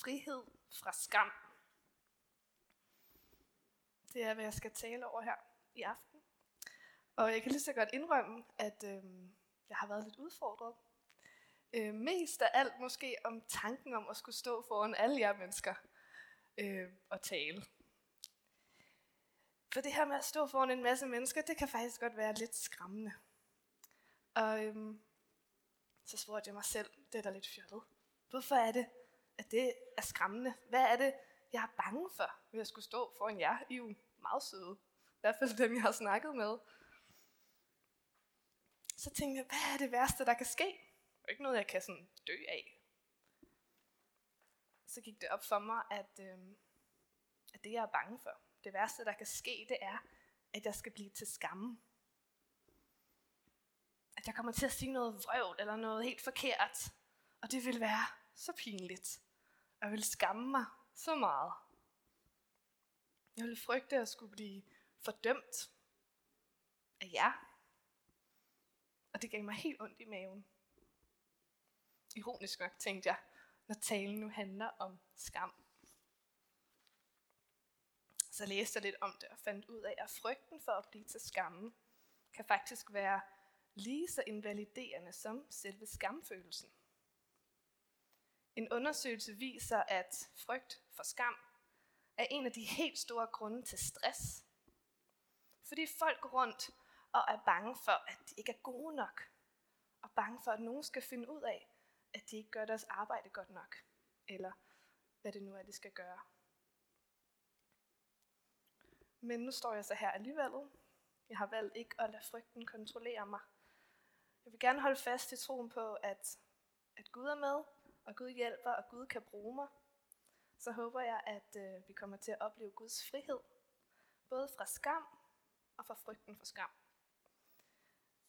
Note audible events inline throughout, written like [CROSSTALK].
frihed fra skam. Det er, hvad jeg skal tale over her i aften. Og jeg kan lige så godt indrømme, at øh, jeg har været lidt udfordret. Øh, mest af alt måske om tanken om at skulle stå foran alle jer mennesker øh, og tale. For det her med at stå foran en masse mennesker, det kan faktisk godt være lidt skræmmende. Og øhm, så spurgte jeg mig selv, det er da lidt fjollet. Hvorfor er det, at det er skræmmende? Hvad er det, jeg er bange for, ved at skulle stå foran jer? I er jo meget søde. I hvert fald dem, jeg har snakket med. Så tænkte jeg, hvad er det værste, der kan ske? Det er ikke noget, jeg kan sådan dø af. Så gik det op for mig, at, øh, at det, jeg er bange for, det værste, der kan ske, det er, at jeg skal blive til skamme. At jeg kommer til at sige noget vrøvl eller noget helt forkert. Og det vil være så pinligt. Jeg vil skamme mig så meget. Jeg ville frygte at skulle blive fordømt af jer. Og det gav mig helt ondt i maven. Ironisk nok tænkte jeg, når talen nu handler om skam. Så læste jeg lidt om det og fandt ud af, at frygten for at blive til skamme kan faktisk være lige så invaliderende som selve skamfølelsen. En undersøgelse viser, at frygt for skam er en af de helt store grunde til stress. Fordi folk går rundt og er bange for, at de ikke er gode nok. Og bange for, at nogen skal finde ud af, at de ikke gør deres arbejde godt nok. Eller hvad det nu er, de skal gøre. Men nu står jeg så her alligevel. Jeg har valgt ikke at lade frygten kontrollere mig. Jeg vil gerne holde fast i troen på, at, at Gud er med, og Gud hjælper, og Gud kan bruge mig. Så håber jeg, at øh, vi kommer til at opleve Guds frihed, både fra skam og fra frygten for skam.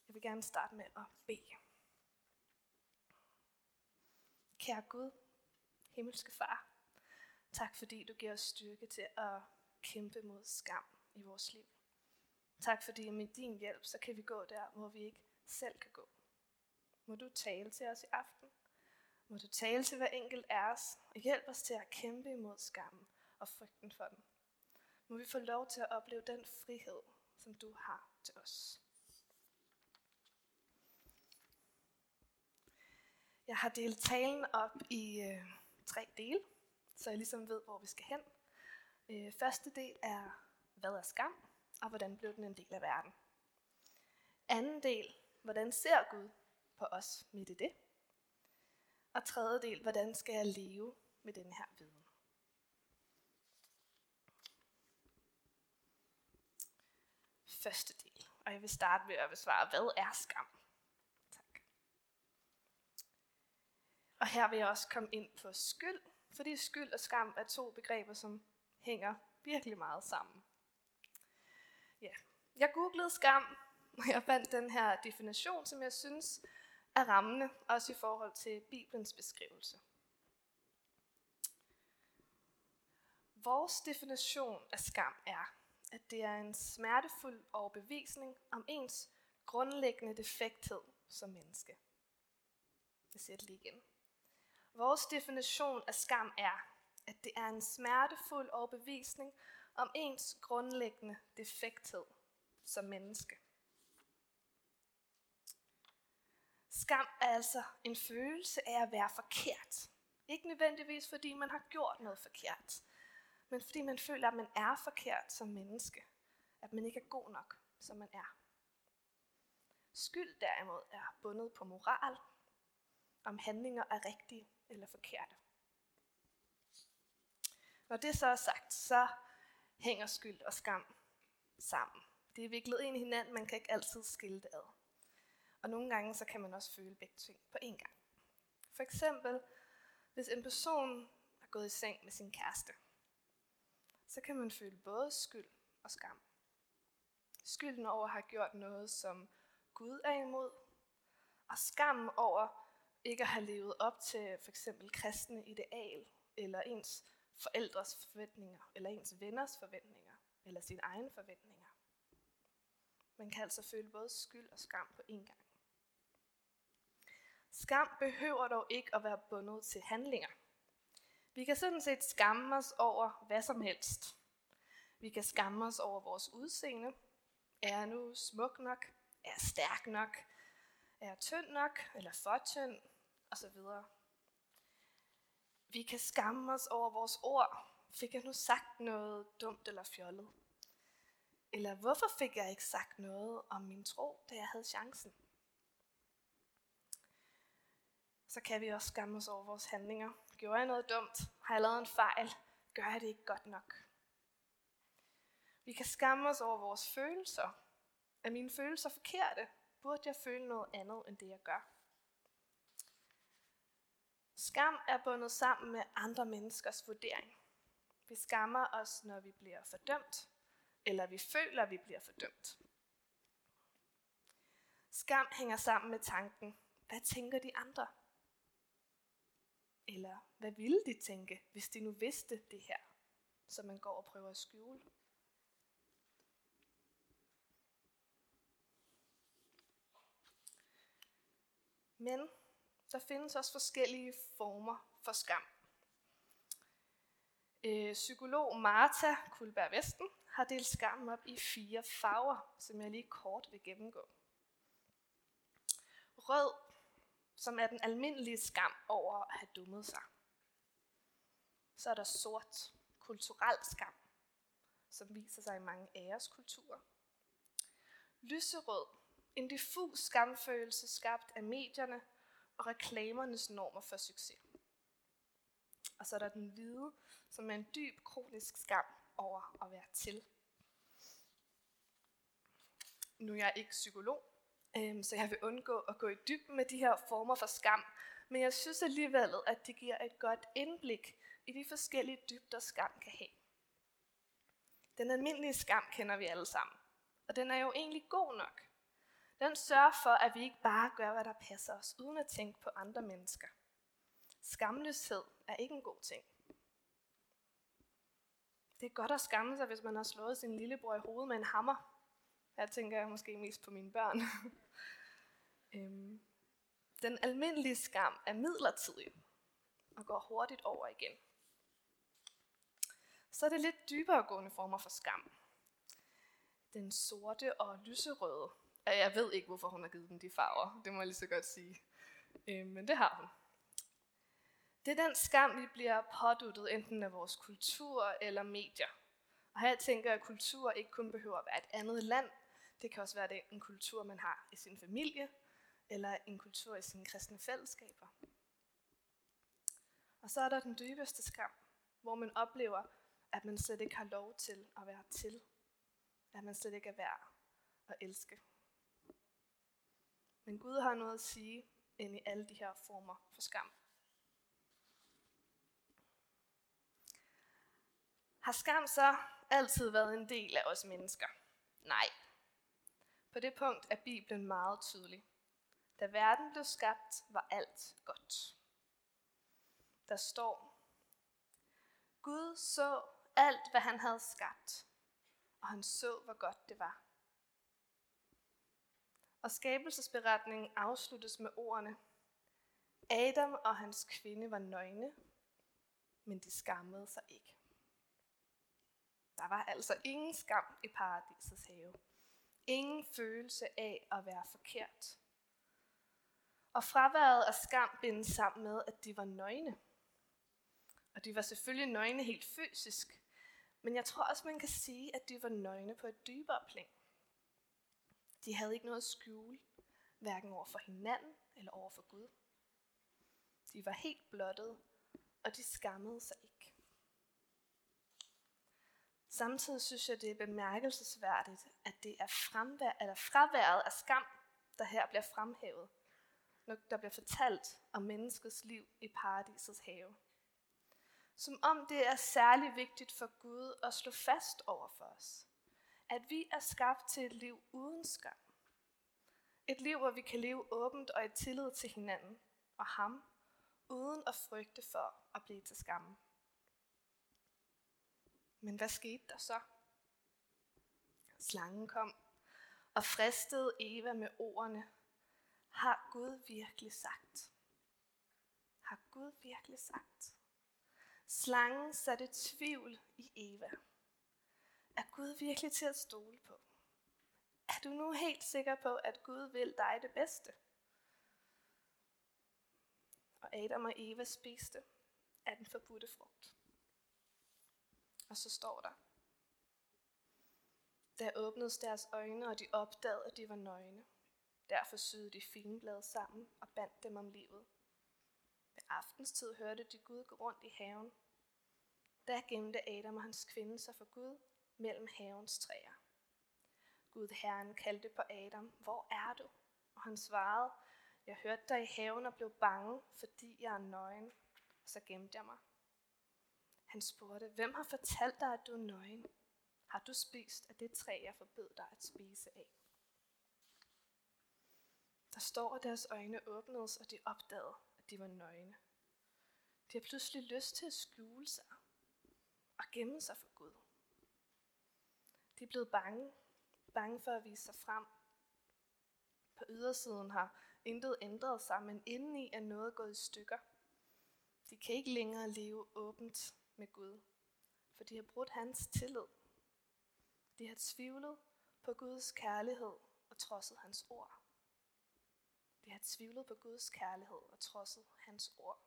Jeg vil gerne starte med at bede. Kære Gud, himmelske far, tak fordi du giver os styrke til at kæmpe mod skam i vores liv. Tak fordi med din hjælp, så kan vi gå der, hvor vi ikke selv kan gå. Må du tale til os i aften. Må du tale til hver enkelt af os og hjælpe os til at kæmpe imod skammen og frygten for den. Må vi få lov til at opleve den frihed, som du har til os. Jeg har delt talen op i øh, tre dele, så jeg ligesom ved, hvor vi skal hen. Øh, første del er, hvad er skam, og hvordan blev den en del af verden. Anden del, hvordan ser Gud på os midt i det? Og tredje del, hvordan skal jeg leve med den her viden? Første del, og jeg vil starte med at besvare, hvad er skam? Tak. Og her vil jeg også komme ind på skyld, fordi skyld og skam er to begreber, som hænger virkelig meget sammen. Ja, jeg googlede skam, og jeg fandt den her definition, som jeg synes er rammende, også i forhold til Bibelens beskrivelse. Vores definition af skam er, at det er en smertefuld overbevisning om ens grundlæggende defekthed som menneske. Jeg siger det lige igen. Vores definition af skam er, at det er en smertefuld overbevisning om ens grundlæggende defekthed som menneske. Skam er altså en følelse af at være forkert. Ikke nødvendigvis fordi man har gjort noget forkert, men fordi man føler, at man er forkert som menneske. At man ikke er god nok, som man er. Skyld derimod er bundet på moral, om handlinger er rigtige eller forkerte. Når det så er sagt, så hænger skyld og skam sammen. Det er viklet ind i hinanden, man kan ikke altid skille det ad. Og nogle gange så kan man også føle begge ting på én gang. For eksempel, hvis en person er gået i seng med sin kæreste, så kan man føle både skyld og skam. Skylden over at have gjort noget, som Gud er imod, og skam over ikke at have levet op til for eksempel kristne ideal, eller ens forældres forventninger, eller ens venners forventninger, eller sine egne forventninger. Man kan altså føle både skyld og skam på én gang. Skam behøver dog ikke at være bundet til handlinger. Vi kan sådan set skamme os over hvad som helst. Vi kan skamme os over vores udseende. Er jeg nu smuk nok? Er jeg stærk nok? Er jeg tynd nok? Eller for tynd? Og så videre. Vi kan skamme os over vores ord. Fik jeg nu sagt noget dumt eller fjollet? Eller hvorfor fik jeg ikke sagt noget om min tro, da jeg havde chancen? Så kan vi også skamme os over vores handlinger. Gjorde jeg noget dumt? Har jeg lavet en fejl? Gør jeg det ikke godt nok? Vi kan skamme os over vores følelser. Er mine følelser forkerte? Burde jeg føle noget andet end det, jeg gør? Skam er bundet sammen med andre menneskers vurdering. Vi skammer os, når vi bliver fordømt, eller vi føler, at vi bliver fordømt. Skam hænger sammen med tanken, hvad tænker de andre? Eller hvad ville de tænke, hvis de nu vidste det her, som man går og prøver at skjule? Men der findes også forskellige former for skam. Øh, psykolog Martha Kulberg Vesten har delt skammen op i fire farver, som jeg lige kort vil gennemgå. Rød, som er den almindelige skam over at have dummet sig. Så er der sort, kulturel skam, som viser sig i mange æreskulturer. Lyserød, en diffus skamfølelse skabt af medierne og reklamernes normer for succes. Og så er der den hvide, som er en dyb kronisk skam over at være til. Nu er jeg ikke psykolog, øhm, så jeg vil undgå at gå i dybden med de her former for skam, men jeg synes alligevel, at det giver et godt indblik i de forskellige dybder, skam kan have. Den almindelige skam kender vi alle sammen, og den er jo egentlig god nok. Den sørger for, at vi ikke bare gør, hvad der passer os, uden at tænke på andre mennesker. Skamløshed er ikke en god ting. Det er godt at skamme sig, hvis man har slået sin lillebror i hovedet med en hammer. Her tænker jeg måske mest på mine børn. [LAUGHS] øhm, den almindelige skam er midlertidig og går hurtigt over igen. Så er det lidt dybere gående former for skam. Den sorte og lyserøde jeg ved ikke, hvorfor hun har givet dem de farver. Det må jeg lige så godt sige. Øh, men det har hun. Det er den skam, vi bliver påduttet enten af vores kultur eller medier. Og her tænker jeg, at kultur ikke kun behøver at være et andet land. Det kan også være det en kultur, man har i sin familie, eller en kultur i sine kristne fællesskaber. Og så er der den dybeste skam, hvor man oplever, at man slet ikke har lov til at være til. At man slet ikke er værd at elske. Men Gud har noget at sige ind i alle de her former for skam. Har skam så altid været en del af os mennesker? Nej. På det punkt er Bibelen meget tydelig. Da verden blev skabt, var alt godt. Der står, Gud så alt, hvad han havde skabt, og han så, hvor godt det var. Og skabelsesberetningen afsluttes med ordene, Adam og hans kvinde var nøgne, men de skammede sig ikke. Der var altså ingen skam i paradisets have. Ingen følelse af at være forkert. Og fraværet af skam bindes sammen med, at de var nøgne. Og de var selvfølgelig nøgne helt fysisk, men jeg tror også, man kan sige, at de var nøgne på et dybere plan. De havde ikke noget at skjule, hverken over for hinanden eller over for Gud. De var helt blottet, og de skammede sig ikke. Samtidig synes jeg, det er bemærkelsesværdigt, at det er fremvær, eller fraværet af skam, der her bliver fremhævet, når der bliver fortalt om menneskets liv i paradisets have. Som om det er særlig vigtigt for Gud at slå fast over for os, at vi er skabt til et liv uden skam. Et liv, hvor vi kan leve åbent og i tillid til hinanden og ham, uden at frygte for at blive til skamme. Men hvad skete der så? Slangen kom og fristede Eva med ordene, har Gud virkelig sagt? Har Gud virkelig sagt? Slangen satte tvivl i Eva. Er Gud virkelig til at stole på? Er du nu helt sikker på, at Gud vil dig det bedste? Og Adam og Eva spiste af den forbudte frugt. Og så står der, der åbnedes deres øjne, og de opdagede, at de var nøgne. Derfor syede de finblade sammen og bandt dem om livet. Ved aftenstid hørte de Gud gå rundt i haven. Der gemte Adam og hans kvinde sig for Gud mellem havens træer. Gud Herren kaldte på Adam, hvor er du? Og han svarede, jeg hørte dig i haven og blev bange, fordi jeg er nøgen. Og så gemte jeg mig. Han spurgte, hvem har fortalt dig, at du er nøgen? Har du spist af det træ, jeg forbød dig at spise af? Der står, at deres øjne åbnedes, og de opdagede, at de var nøgne. De har pludselig lyst til at skjule sig og gemme sig for Gud. De er blevet bange, bange for at vise sig frem. På ydersiden har intet ændret sig, men indeni er noget gået i stykker. De kan ikke længere leve åbent med Gud, for de har brudt hans tillid. De har tvivlet på Guds kærlighed og trodset hans ord. De har tvivlet på Guds kærlighed og trodset hans ord.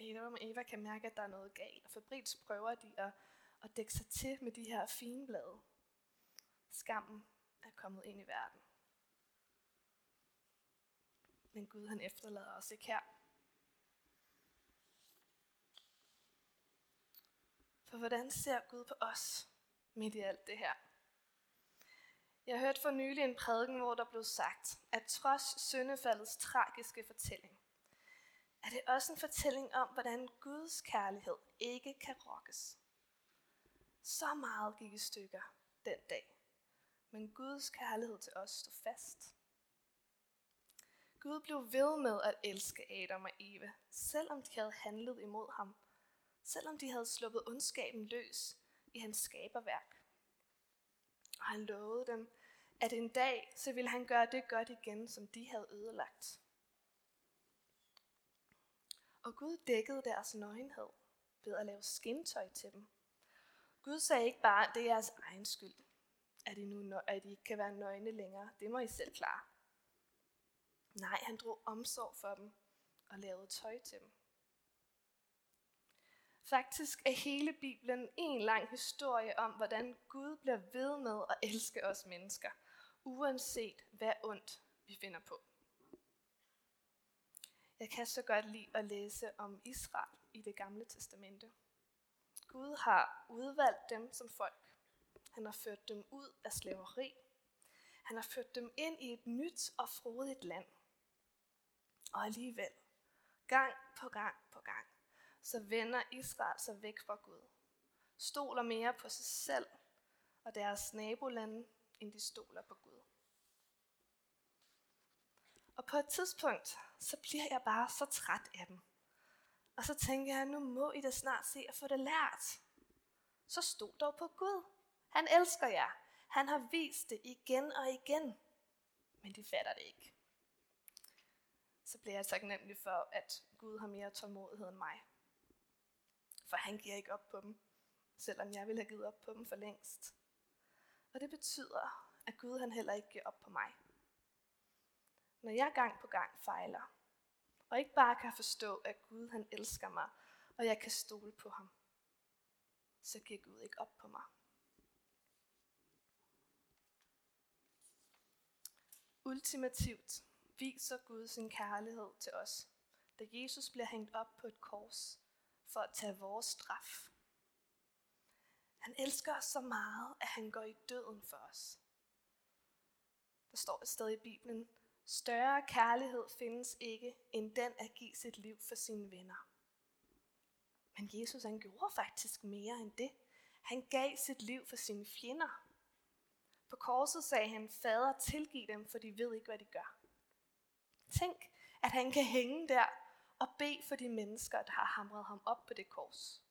Adam og Eva kan mærke, at der er noget galt, og fabriks prøver de at, at dække sig til med de her fine blade. Skammen er kommet ind i verden. Men Gud han efterlader os ikke her. For hvordan ser Gud på os midt i alt det her? Jeg hørte for nylig en prædiken, hvor der blev sagt, at trods syndefaldets tragiske fortælling, er det også en fortælling om, hvordan Guds kærlighed ikke kan rokkes. Så meget gik i stykker den dag, men Guds kærlighed til os stod fast. Gud blev ved med at elske Adam og Eva, selvom de havde handlet imod ham, selvom de havde sluppet ondskaben løs i hans skaberværk. Og han lovede dem, at en dag så ville han gøre det godt igen, som de havde ødelagt. Og Gud dækkede deres nøgenhed ved at lave skintøj til dem. Gud sagde ikke bare, det er jeres egen skyld, at I, nu, at I ikke kan være nøgne længere. Det må I selv klare. Nej, han drog omsorg for dem og lavede tøj til dem. Faktisk er hele Bibelen en lang historie om, hvordan Gud bliver ved med at elske os mennesker, uanset hvad ondt vi finder på. Jeg kan så godt lide at læse om Israel i det gamle testamente. Gud har udvalgt dem som folk. Han har ført dem ud af slaveri. Han har ført dem ind i et nyt og frodigt land. Og alligevel, gang på gang på gang, så vender Israel sig væk fra Gud. Stoler mere på sig selv og deres nabolande, end de stoler på Gud. Og på et tidspunkt, så bliver jeg bare så træt af dem. Og så tænker jeg, nu må I da snart se at få det lært. Så stol dog på Gud. Han elsker jer. Han har vist det igen og igen. Men de fatter det ikke. Så bliver jeg taknemmelig for, at Gud har mere tålmodighed end mig. For han giver ikke op på dem, selvom jeg ville have givet op på dem for længst. Og det betyder, at Gud han heller ikke giver op på mig når jeg gang på gang fejler, og ikke bare kan forstå, at Gud han elsker mig, og jeg kan stole på ham, så giver Gud ikke op på mig. Ultimativt viser Gud sin kærlighed til os, da Jesus bliver hængt op på et kors for at tage vores straf. Han elsker os så meget, at han går i døden for os. Der står et sted i Bibelen, Større kærlighed findes ikke, end den at give sit liv for sine venner. Men Jesus han gjorde faktisk mere end det. Han gav sit liv for sine fjender. På korset sagde han, Fader, tilgiv dem, for de ved ikke, hvad de gør. Tænk, at han kan hænge der og bed for de mennesker, der har hamret ham op på det kors.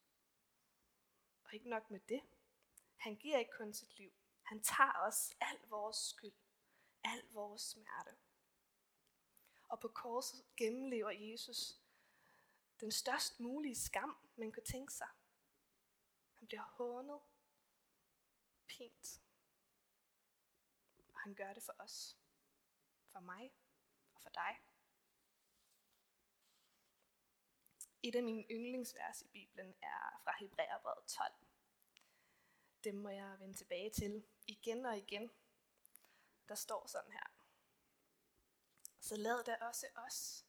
Og ikke nok med det. Han giver ikke kun sit liv. Han tager os al vores skyld, al vores smerte. Og på korset gennemlever Jesus den størst mulige skam, man kunne tænke sig. Han bliver hånet, pint. Og han gør det for os. For mig og for dig. Et af mine yndlingsvers i Bibelen er fra Hebræerbrevet 12. Dem må jeg vende tilbage til igen og igen. Der står sådan her. Så lad da også os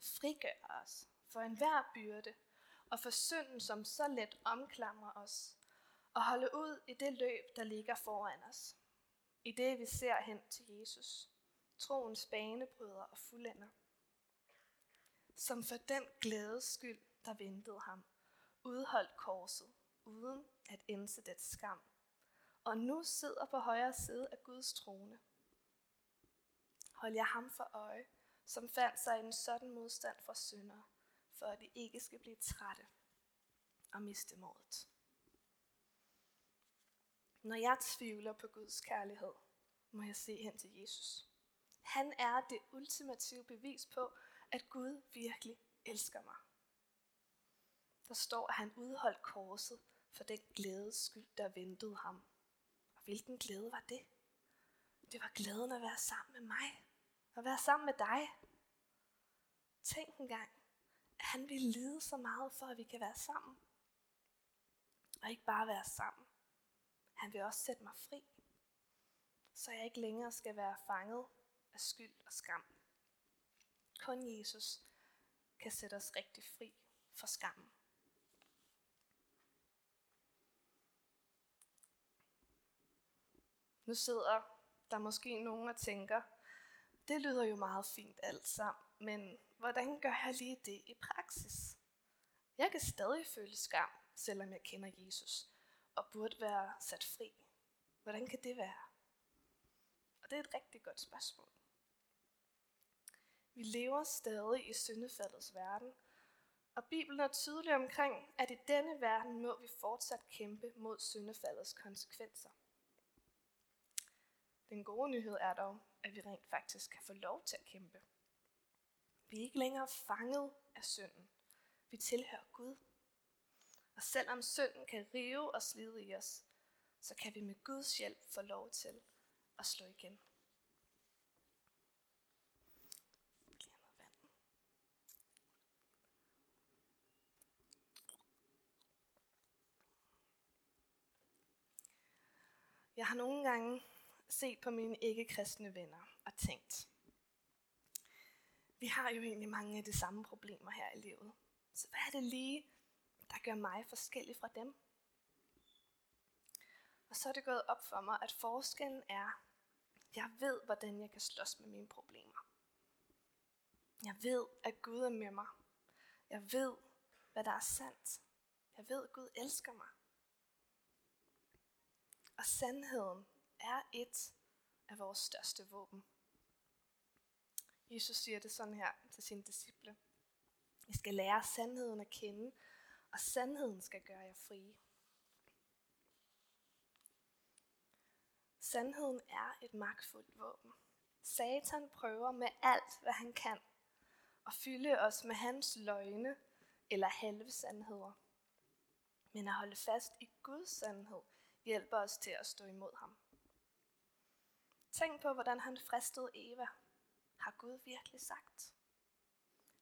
frigøre os for enhver byrde og for synden, som så let omklamrer os, og holde ud i det løb, der ligger foran os. I det vi ser hen til Jesus, troens banebryder og fuldender som for den glædes skyld, der ventede ham, udholdt korset, uden at indse det skam, og nu sidder på højre side af Guds trone. Hold jeg ham for øje, som fandt sig i en sådan modstand fra syndere, for at de ikke skal blive trætte og miste modet. Når jeg tvivler på Guds kærlighed, må jeg se hen til Jesus. Han er det ultimative bevis på, at Gud virkelig elsker mig. Der står, at han udholdt korset for den glædes skyld, der ventede ham. Og hvilken glæde var det? Det var glæden at være sammen med mig. At være sammen med dig. Tænk engang, at han ville lide så meget for, at vi kan være sammen. Og ikke bare være sammen. Han vil også sætte mig fri. Så jeg ikke længere skal være fanget af skyld og skam. Kun Jesus kan sætte os rigtig fri fra skammen. Nu sidder der måske nogen og tænker, det lyder jo meget fint alt sammen, men hvordan gør jeg lige det i praksis? Jeg kan stadig føle skam, selvom jeg kender Jesus, og burde være sat fri. Hvordan kan det være? Og det er et rigtig godt spørgsmål. Vi lever stadig i syndefaldets verden, og Bibelen er tydelig omkring, at i denne verden må vi fortsat kæmpe mod syndefaldets konsekvenser. Den gode nyhed er dog, at vi rent faktisk kan få lov til at kæmpe. Vi er ikke længere fanget af synden. Vi tilhører Gud. Og selvom synden kan rive og slide i os, så kan vi med Guds hjælp få lov til at slå igen. Jeg har nogle gange set på mine ikke-kristne venner og tænkt, vi har jo egentlig mange af de samme problemer her i livet. Så hvad er det lige, der gør mig forskellig fra dem? Og så er det gået op for mig, at forskellen er, jeg ved, hvordan jeg kan slås med mine problemer. Jeg ved, at Gud er med mig. Jeg ved, hvad der er sandt. Jeg ved, at Gud elsker mig. Og sandheden er et af vores største våben. Jesus siger det sådan her til sine disciple. I skal lære sandheden at kende, og sandheden skal gøre jer frie. Sandheden er et magtfuldt våben. Satan prøver med alt, hvad han kan, at fylde os med hans løgne eller halve sandheder. Men at holde fast i Guds sandhed hjælper os til at stå imod ham. Tænk på, hvordan han fristede Eva. Har Gud virkelig sagt?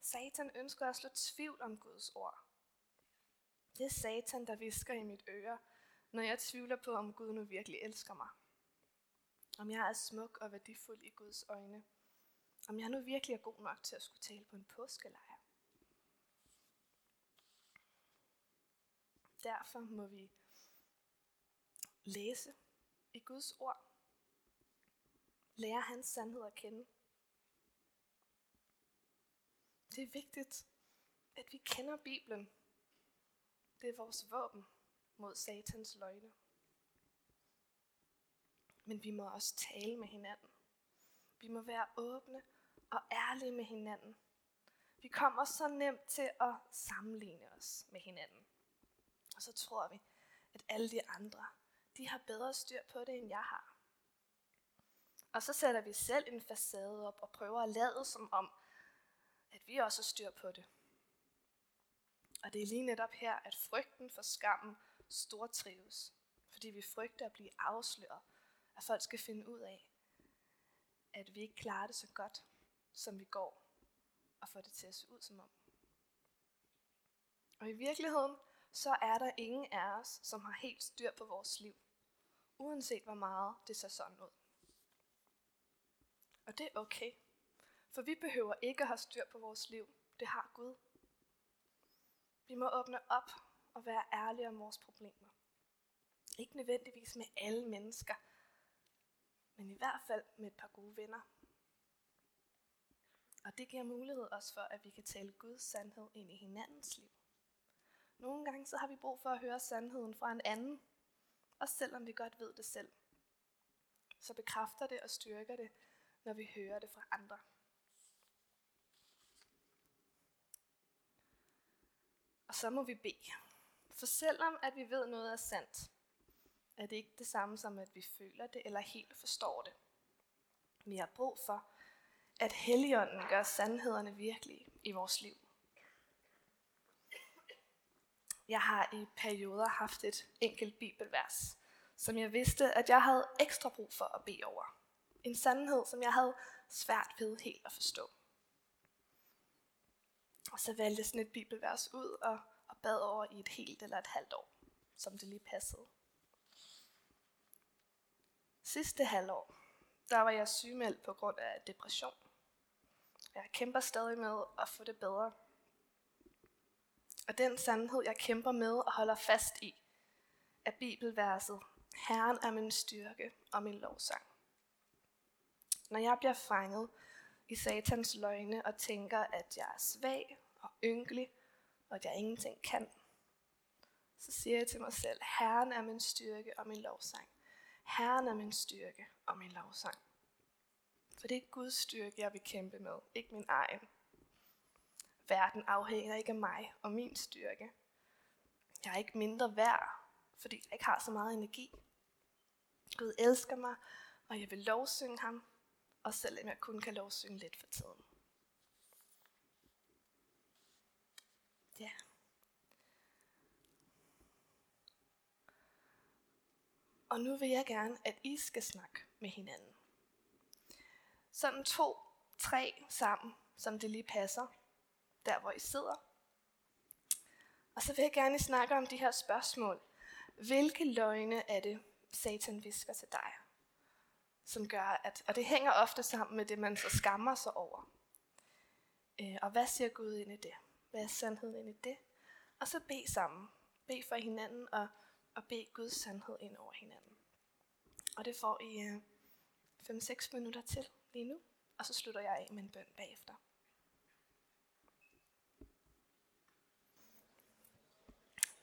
Satan ønsker at slå tvivl om Guds ord. Det er Satan, der visker i mit øre, når jeg tvivler på, om Gud nu virkelig elsker mig. Om jeg er smuk og værdifuld i Guds øjne. Om jeg nu virkelig er god nok til at skulle tale på en påskelejr. Derfor må vi læse i Guds ord. Lære hans sandhed at kende. Det er vigtigt, at vi kender Bibelen. Det er vores våben mod satans løgne. Men vi må også tale med hinanden. Vi må være åbne og ærlige med hinanden. Vi kommer så nemt til at sammenligne os med hinanden. Og så tror vi, at alle de andre de har bedre styr på det, end jeg har. Og så sætter vi selv en facade op og prøver at lade som om, at vi også har styr på det. Og det er lige netop her, at frygten for skammen stortrives. Fordi vi frygter at blive afsløret, at folk skal finde ud af, at vi ikke klarer det så godt, som vi går, og får det til at se ud som om. Og i virkeligheden, så er der ingen af os, som har helt styr på vores liv, uanset hvor meget det ser sådan ud. Og det er okay, for vi behøver ikke at have styr på vores liv. Det har Gud. Vi må åbne op og være ærlige om vores problemer. Ikke nødvendigvis med alle mennesker, men i hvert fald med et par gode venner. Og det giver mulighed også for, at vi kan tale Guds sandhed ind i hinandens liv. Nogle gange så har vi brug for at høre sandheden fra en anden, også selvom vi godt ved det selv. Så bekræfter det og styrker det, når vi hører det fra andre. Og så må vi bede. For selvom at vi ved noget er sandt, er det ikke det samme som, at vi føler det eller helt forstår det. Vi har brug for, at Helligånden gør sandhederne virkelige i vores liv. Jeg har i perioder haft et enkelt bibelvers, som jeg vidste, at jeg havde ekstra brug for at bede over. En sandhed, som jeg havde svært ved helt at forstå. Og så valgte jeg sådan et bibelvers ud og, og bad over i et helt eller et halvt år, som det lige passede. Sidste halvår, der var jeg sygemeldt på grund af depression. Jeg kæmper stadig med at få det bedre. Og den sandhed, jeg kæmper med og holder fast i, er bibelverset, Herren er min styrke og min lovsang. Når jeg bliver fanget i satans løgne og tænker, at jeg er svag og ynkelig, og at jeg ingenting kan, så siger jeg til mig selv, Herren er min styrke og min lovsang. Herren er min styrke og min lovsang. For det er Guds styrke, jeg vil kæmpe med, ikke min egen. Verden afhænger ikke af mig og min styrke. Jeg er ikke mindre værd, fordi jeg ikke har så meget energi. Gud elsker mig, og jeg vil lovsynge ham, og selvom jeg kun kan lovsynge lidt for tiden. Ja. Og nu vil jeg gerne, at I skal snakke med hinanden. Sådan to, tre sammen, som det lige passer, der hvor I sidder. Og så vil jeg gerne snakke om de her spørgsmål. Hvilke løgne er det, Satan visker til dig? Som gør, at, og det hænger ofte sammen med det, man så skammer sig over. Øh, og hvad siger Gud ind i det? Hvad er sandheden ind i det? Og så bed sammen. Bed for hinanden og, og bed Guds sandhed ind over hinanden. Og det får I øh, 5-6 minutter til lige nu. Og så slutter jeg af med en bøn bagefter.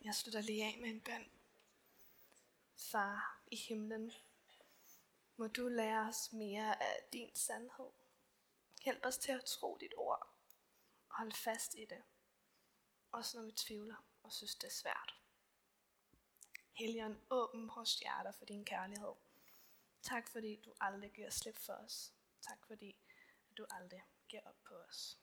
Jeg slutter lige af med en bøn. Far i himlen, må du lære os mere af din sandhed. Hjælp os til at tro dit ord og holde fast i det. Også når vi tvivler og synes, det er svært. Helligånd, åben vores hjerter for din kærlighed. Tak fordi du aldrig giver slip for os. Tak fordi du aldrig giver op på os.